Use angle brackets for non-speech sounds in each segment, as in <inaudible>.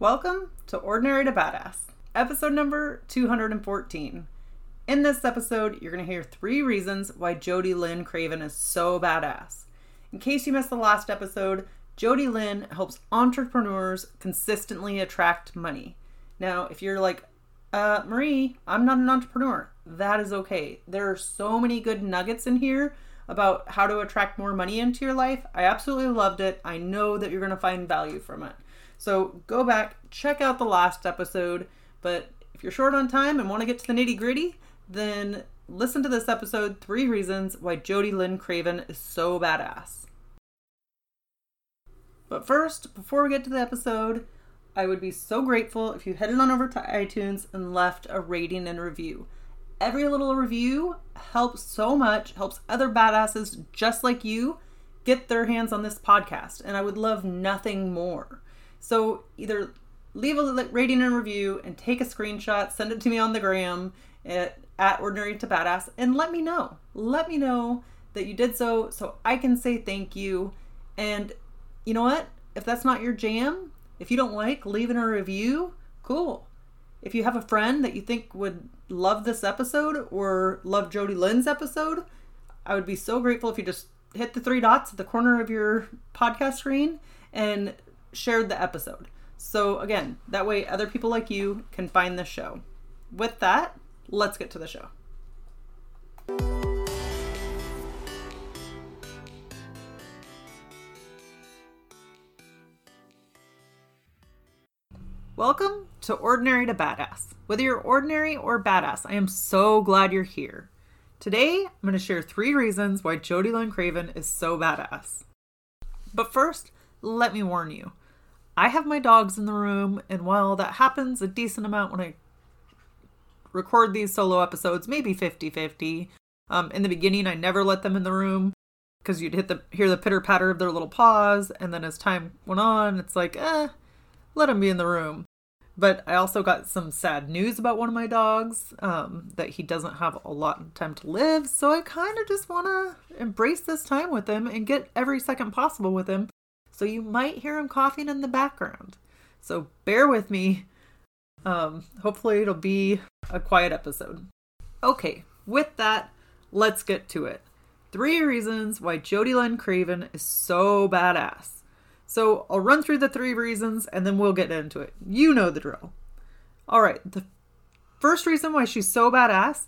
Welcome to Ordinary to Badass, episode number 214. In this episode, you're going to hear three reasons why Jodie Lynn Craven is so badass. In case you missed the last episode, Jodie Lynn helps entrepreneurs consistently attract money. Now, if you're like, uh, Marie, I'm not an entrepreneur, that is okay. There are so many good nuggets in here about how to attract more money into your life. I absolutely loved it. I know that you're going to find value from it. So go back, check out the last episode. But if you're short on time and want to get to the nitty gritty, then listen to this episode Three Reasons Why Jodie Lynn Craven is So Badass. But first, before we get to the episode, I would be so grateful if you headed on over to iTunes and left a rating and review. Every little review helps so much, helps other badasses just like you get their hands on this podcast, and I would love nothing more. So either leave a rating and review and take a screenshot, send it to me on the gram at, at Ordinary to Badass, and let me know. Let me know that you did so so I can say thank you. And you know what? If that's not your jam, if you don't like leaving a review, cool. If you have a friend that you think would love this episode or love Jodie Lynn's episode, I would be so grateful if you just hit the three dots at the corner of your podcast screen and shared the episode. So, again, that way other people like you can find the show. With that, let's get to the show. Welcome to Ordinary to Badass. Whether you're ordinary or badass, I am so glad you're here. Today, I'm going to share three reasons why Jodie Lynn Craven is so badass. But first, let me warn you I have my dogs in the room, and while that happens a decent amount when I record these solo episodes, maybe 50 50, um, in the beginning, I never let them in the room because you'd hit the hear the pitter patter of their little paws, and then as time went on, it's like, eh, let them be in the room. But I also got some sad news about one of my dogs um, that he doesn't have a lot of time to live. So I kind of just want to embrace this time with him and get every second possible with him. So you might hear him coughing in the background. So bear with me. Um, hopefully, it'll be a quiet episode. Okay, with that, let's get to it. Three reasons why Jodie Lynn Craven is so badass. So I'll run through the three reasons and then we'll get into it. You know the drill. All right, the first reason why she's so badass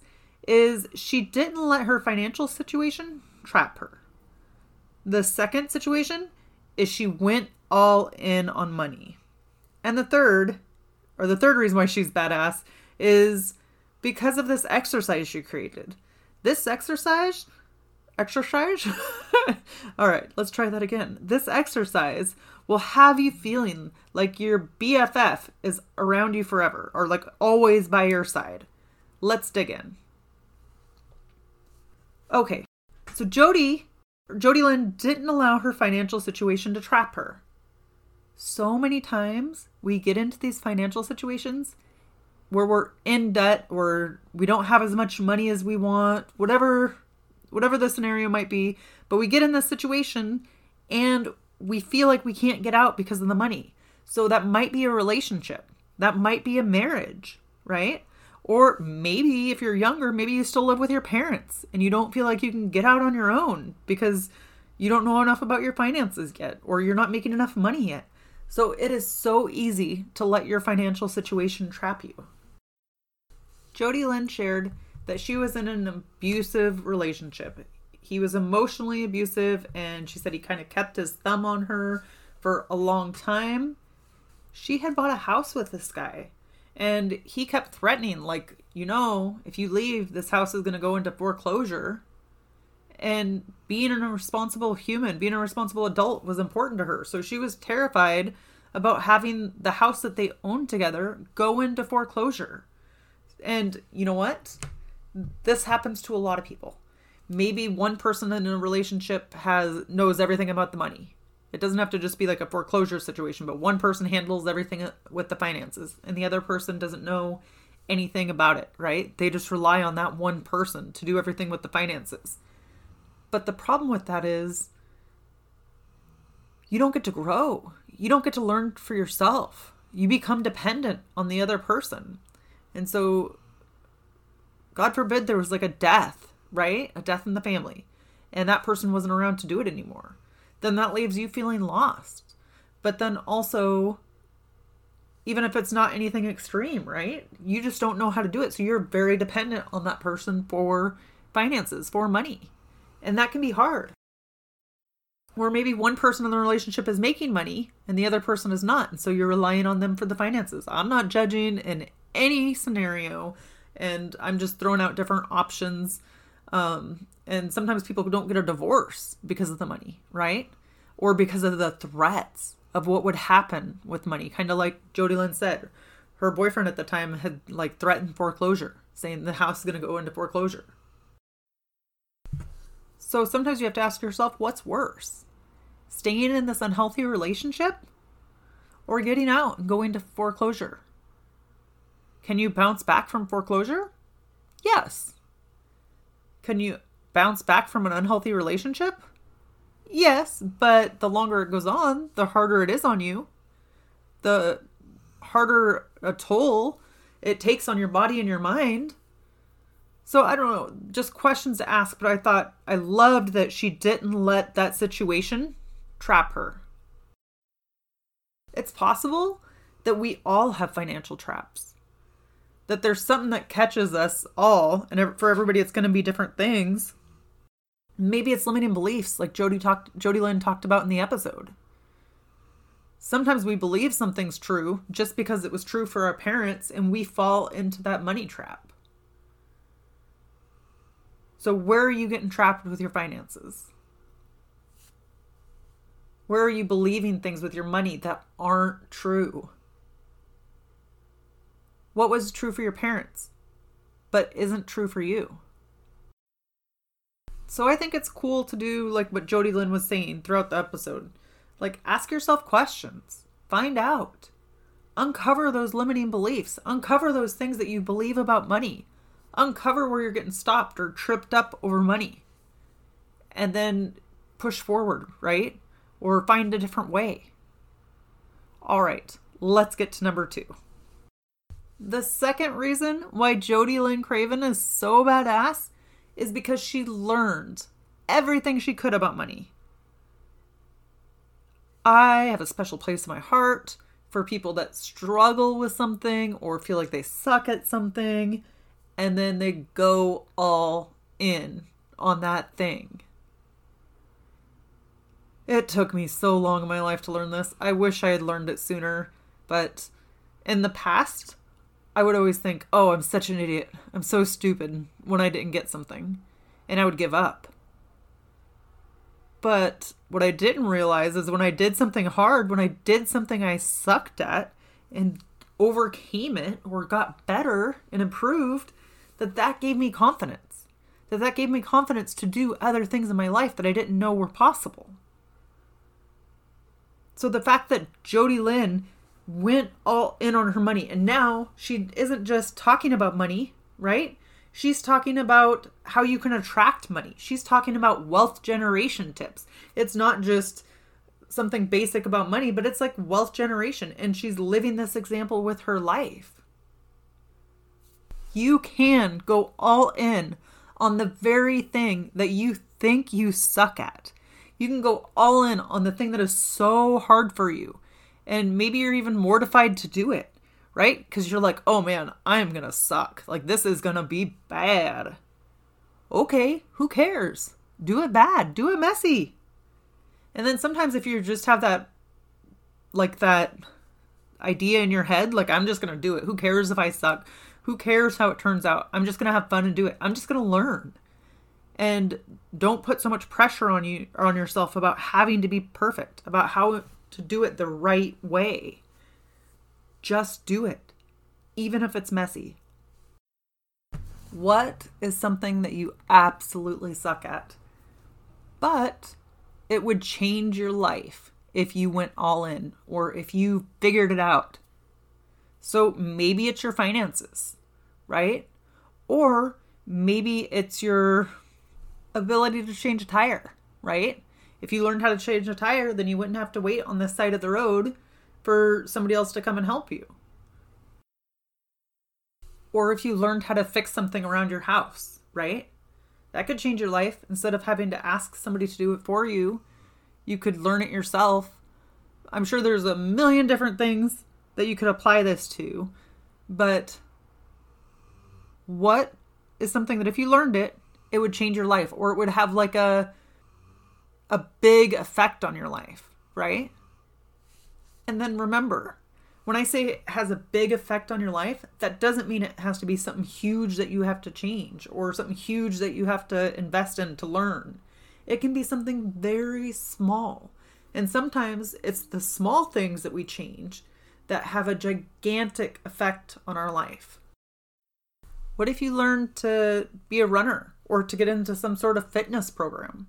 is she didn't let her financial situation trap her. The second situation is she went all in on money. And the third, or the third reason why she's badass, is because of this exercise she created. This exercise exercise. <laughs> All right, let's try that again. This exercise will have you feeling like your BFF is around you forever or like always by your side. Let's dig in. Okay, so Jodie, Jodie Lynn didn't allow her financial situation to trap her. So many times we get into these financial situations where we're in debt or we don't have as much money as we want, whatever whatever the scenario might be. But we get in this situation and we feel like we can't get out because of the money. So that might be a relationship, that might be a marriage, right? Or maybe if you're younger, maybe you still live with your parents and you don't feel like you can get out on your own because you don't know enough about your finances yet or you're not making enough money yet. So it is so easy to let your financial situation trap you. Jodie Lynn shared that she was in an abusive relationship. He was emotionally abusive, and she said he kind of kept his thumb on her for a long time. She had bought a house with this guy, and he kept threatening, like, you know, if you leave, this house is going to go into foreclosure. And being a responsible human, being a responsible adult was important to her. So she was terrified about having the house that they owned together go into foreclosure. And you know what? This happens to a lot of people. Maybe one person in a relationship has knows everything about the money. It doesn't have to just be like a foreclosure situation, but one person handles everything with the finances and the other person doesn't know anything about it, right? They just rely on that one person to do everything with the finances. But the problem with that is you don't get to grow. You don't get to learn for yourself. You become dependent on the other person. And so, God forbid there was like a death, right? A death in the family, and that person wasn't around to do it anymore. Then that leaves you feeling lost. But then also, even if it's not anything extreme, right? You just don't know how to do it. So you're very dependent on that person for finances, for money. And that can be hard. Or maybe one person in the relationship is making money and the other person is not. And so you're relying on them for the finances. I'm not judging in any scenario and I'm just throwing out different options. Um, and sometimes people don't get a divorce because of the money, right? Or because of the threats of what would happen with money. Kind of like Jodie Lynn said, her boyfriend at the time had like threatened foreclosure, saying the house is going to go into foreclosure. So sometimes you have to ask yourself, what's worse? Staying in this unhealthy relationship or getting out and going to foreclosure? Can you bounce back from foreclosure? Yes. Can you bounce back from an unhealthy relationship? Yes, but the longer it goes on, the harder it is on you. The harder a toll it takes on your body and your mind. So I don't know, just questions to ask, but I thought I loved that she didn't let that situation trap her. It's possible that we all have financial traps. That there's something that catches us all, and for everybody it's going to be different things. Maybe it's limiting beliefs like Jodie talked Jodie Lynn talked about in the episode. Sometimes we believe something's true just because it was true for our parents and we fall into that money trap. So where are you getting trapped with your finances? Where are you believing things with your money that aren't true? What was true for your parents but isn't true for you? So I think it's cool to do like what Jodie Lynn was saying throughout the episode. Like ask yourself questions. Find out. Uncover those limiting beliefs. Uncover those things that you believe about money. Uncover where you're getting stopped or tripped up over money. And then push forward, right? Or find a different way. All right, let's get to number two. The second reason why Jodie Lynn Craven is so badass is because she learned everything she could about money. I have a special place in my heart for people that struggle with something or feel like they suck at something and then they go all in on that thing. It took me so long in my life to learn this. I wish I had learned it sooner, but in the past, I would always think, oh, I'm such an idiot. I'm so stupid when I didn't get something. And I would give up. But what I didn't realize is when I did something hard, when I did something I sucked at and overcame it or got better and improved, that that gave me confidence. That that gave me confidence to do other things in my life that I didn't know were possible. So the fact that Jodie Lynn went all in on her money. And now she isn't just talking about money, right? She's talking about how you can attract money. She's talking about wealth generation tips. It's not just something basic about money, but it's like wealth generation. And she's living this example with her life. You can go all in on the very thing that you think you suck at. You can go all in on the thing that is so hard for you and maybe you're even mortified to do it, right? Because you're like, oh man, I'm gonna suck. Like, this is gonna be bad. Okay, who cares? Do it bad, do it messy. And then sometimes if you just have that, like, that idea in your head, like, I'm just gonna do it. Who cares if I suck? Who cares how it turns out? I'm just gonna have fun and do it. I'm just gonna learn. And don't put so much pressure on you on yourself about having to be perfect, about how to do it the right way. Just do it, even if it's messy. What is something that you absolutely suck at? But it would change your life if you went all in or if you figured it out. So maybe it's your finances, right? Or maybe it's your ability to change a tire, right? If you learned how to change a tire, then you wouldn't have to wait on the side of the road for somebody else to come and help you. Or if you learned how to fix something around your house, right? That could change your life. Instead of having to ask somebody to do it for you, you could learn it yourself. I'm sure there's a million different things that you could apply this to, but what is something that if you learned it, it would change your life or it would have like a a big effect on your life, right? And then remember, when I say it has a big effect on your life, that doesn't mean it has to be something huge that you have to change or something huge that you have to invest in to learn. It can be something very small. And sometimes it's the small things that we change that have a gigantic effect on our life. What if you learned to be a runner or to get into some sort of fitness program?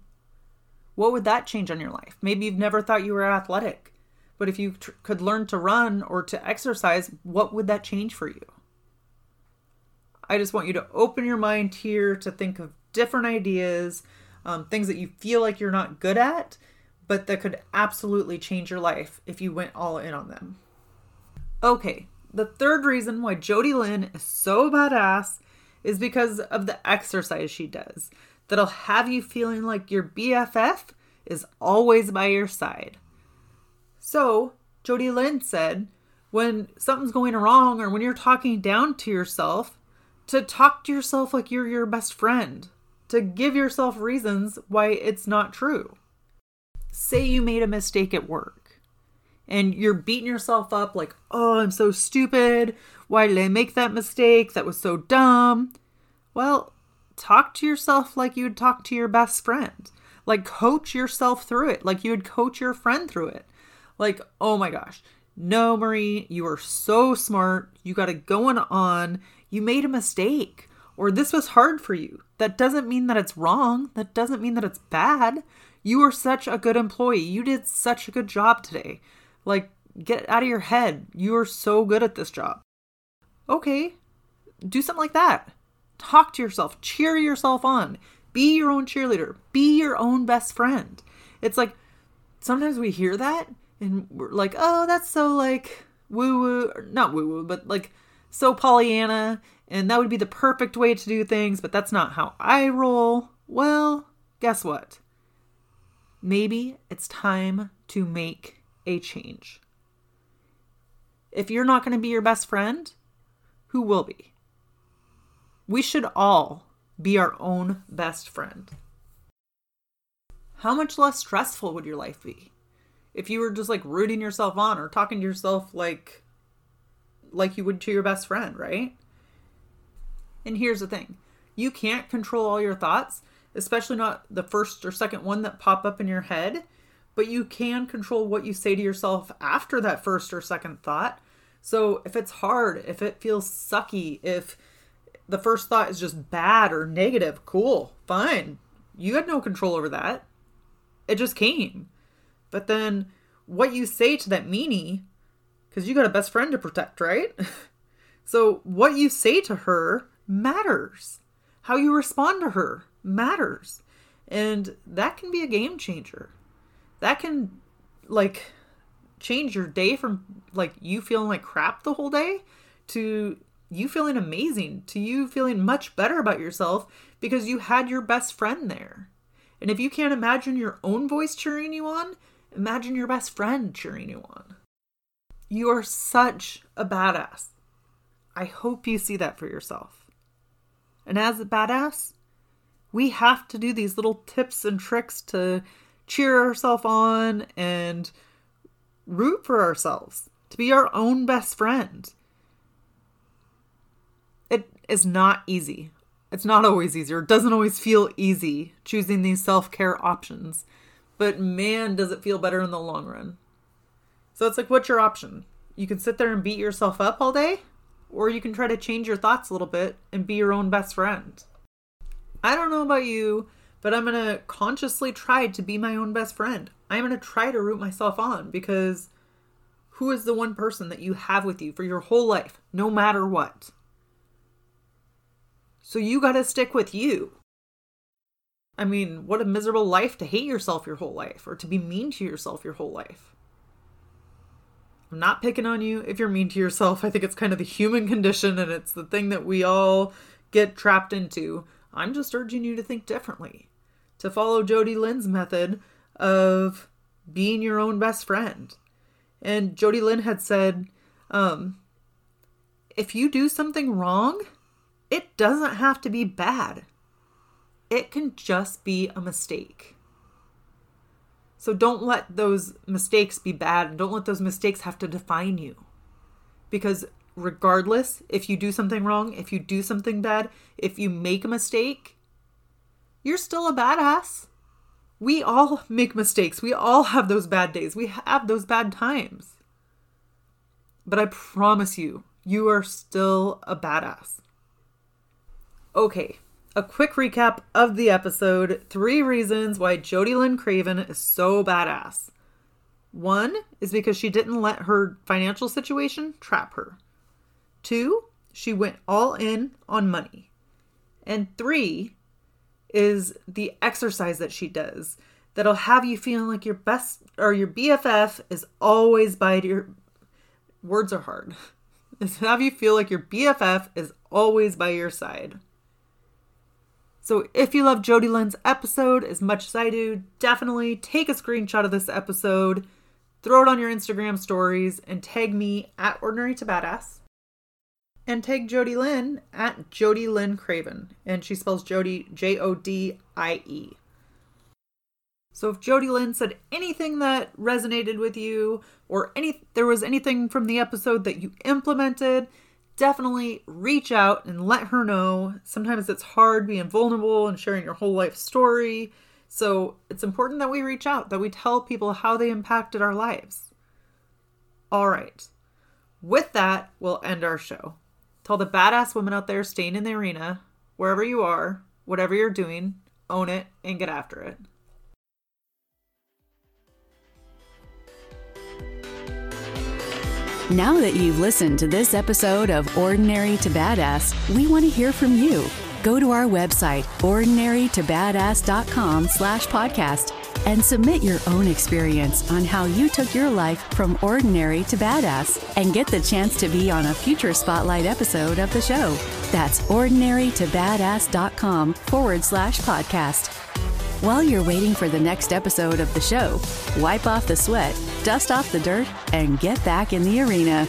What would that change on your life? Maybe you've never thought you were athletic, but if you tr- could learn to run or to exercise, what would that change for you? I just want you to open your mind here to think of different ideas, um, things that you feel like you're not good at, but that could absolutely change your life if you went all in on them. Okay, the third reason why Jodie Lynn is so badass is because of the exercise she does that'll have you feeling like your BFF is always by your side. So, Jodie Lynn said, when something's going wrong or when you're talking down to yourself, to talk to yourself like you're your best friend, to give yourself reasons why it's not true. Say you made a mistake at work and you're beating yourself up like, oh, I'm so stupid. Why did I make that mistake? That was so dumb. Well, talk to yourself like you would talk to your best friend. Like, coach yourself through it, like you would coach your friend through it. Like, oh my gosh, no, Marie, you are so smart. You got it going on. You made a mistake, or this was hard for you. That doesn't mean that it's wrong. That doesn't mean that it's bad. You are such a good employee. You did such a good job today. Like, get out of your head. You are so good at this job. Okay, do something like that. Talk to yourself, cheer yourself on, be your own cheerleader, be your own best friend. It's like sometimes we hear that and we're like, oh, that's so like woo woo, not woo woo, but like so Pollyanna, and that would be the perfect way to do things, but that's not how I roll. Well, guess what? Maybe it's time to make a change. If you're not going to be your best friend, who will be? We should all be our own best friend. How much less stressful would your life be if you were just like rooting yourself on or talking to yourself like like you would to your best friend, right? And here's the thing. You can't control all your thoughts, especially not the first or second one that pop up in your head but you can control what you say to yourself after that first or second thought. So if it's hard, if it feels sucky, if the first thought is just bad or negative, cool, fine. You had no control over that. It just came. But then what you say to that meanie, because you got a best friend to protect, right? <laughs> so what you say to her matters. How you respond to her matters. And that can be a game changer that can like change your day from like you feeling like crap the whole day to you feeling amazing to you feeling much better about yourself because you had your best friend there. And if you can't imagine your own voice cheering you on, imagine your best friend cheering you on. You are such a badass. I hope you see that for yourself. And as a badass, we have to do these little tips and tricks to cheer ourselves on and root for ourselves, to be our own best friend. Is not easy. It's not always easier. It doesn't always feel easy choosing these self care options. But man, does it feel better in the long run. So it's like, what's your option? You can sit there and beat yourself up all day, or you can try to change your thoughts a little bit and be your own best friend. I don't know about you, but I'm to consciously try to be my own best friend. I'm to try to root myself on because who is the one person that you have with you for your whole life, no matter what? So you got to stick with you. I mean, what a miserable life to hate yourself your whole life or to be mean to yourself your whole life. I'm not picking on you if you're mean to yourself. I think it's kind of the human <laughs> condition and it's the thing that we all get trapped into. I'm just urging you to think differently, to follow Jodie Lynn's method of being your own best friend. And Jodie Lynn had said, um, if you do something wrong, it doesn't have to be bad. It can just be a mistake. So don't let those mistakes be bad don't let those mistakes have to define you. Because regardless, if you do something wrong, if you do something bad, if you make a mistake, you're still a badass. We all <laughs> make mistakes. We all have those bad days. We have those bad times. But I promise you, you are still a badass. Okay, a quick recap of the episode three reasons why Jodie Lynn Craven is so badass. One is because she didn't let her financial situation trap her. Two, she went all in on money. And three is the exercise that she does that'll have you feeling like your best or your BFF is always by your words are hard. <laughs> Is have you feel like your BFF is always by your side. So if you love Jodie Lynn's episode as much as I do, definitely take a screenshot of this episode, throw it on your Instagram stories, and tag me at Ordinary to Badass. And tag Jodie Lynn at Jodie Lynn Craven. And she spells Jodie J O D I E. So if Jodie Lynn said anything that resonated with you, or any there was anything from the episode that you implemented, definitely reach out and let her know. Sometimes it's hard being vulnerable and sharing your whole life story. So it's important that we reach out, that we tell people how they impacted our lives. All right. With that, we'll end our show. Tell the badass women out there staying in the arena, wherever you are, whatever you're doing, own it and get after it. Now that you've listened to this episode of Ordinary to Badass, we want to hear from you. Go to our website, ordinarytobadass.com slash podcast, and submit your own experience on how you took your life from ordinary to badass and get the chance to be on a future spotlight episode of the show. That's ordinarytobadass.com forward slash podcast. While you're waiting for the next episode of the show, wipe off the sweat, dust off the dirt, and get back in the arena.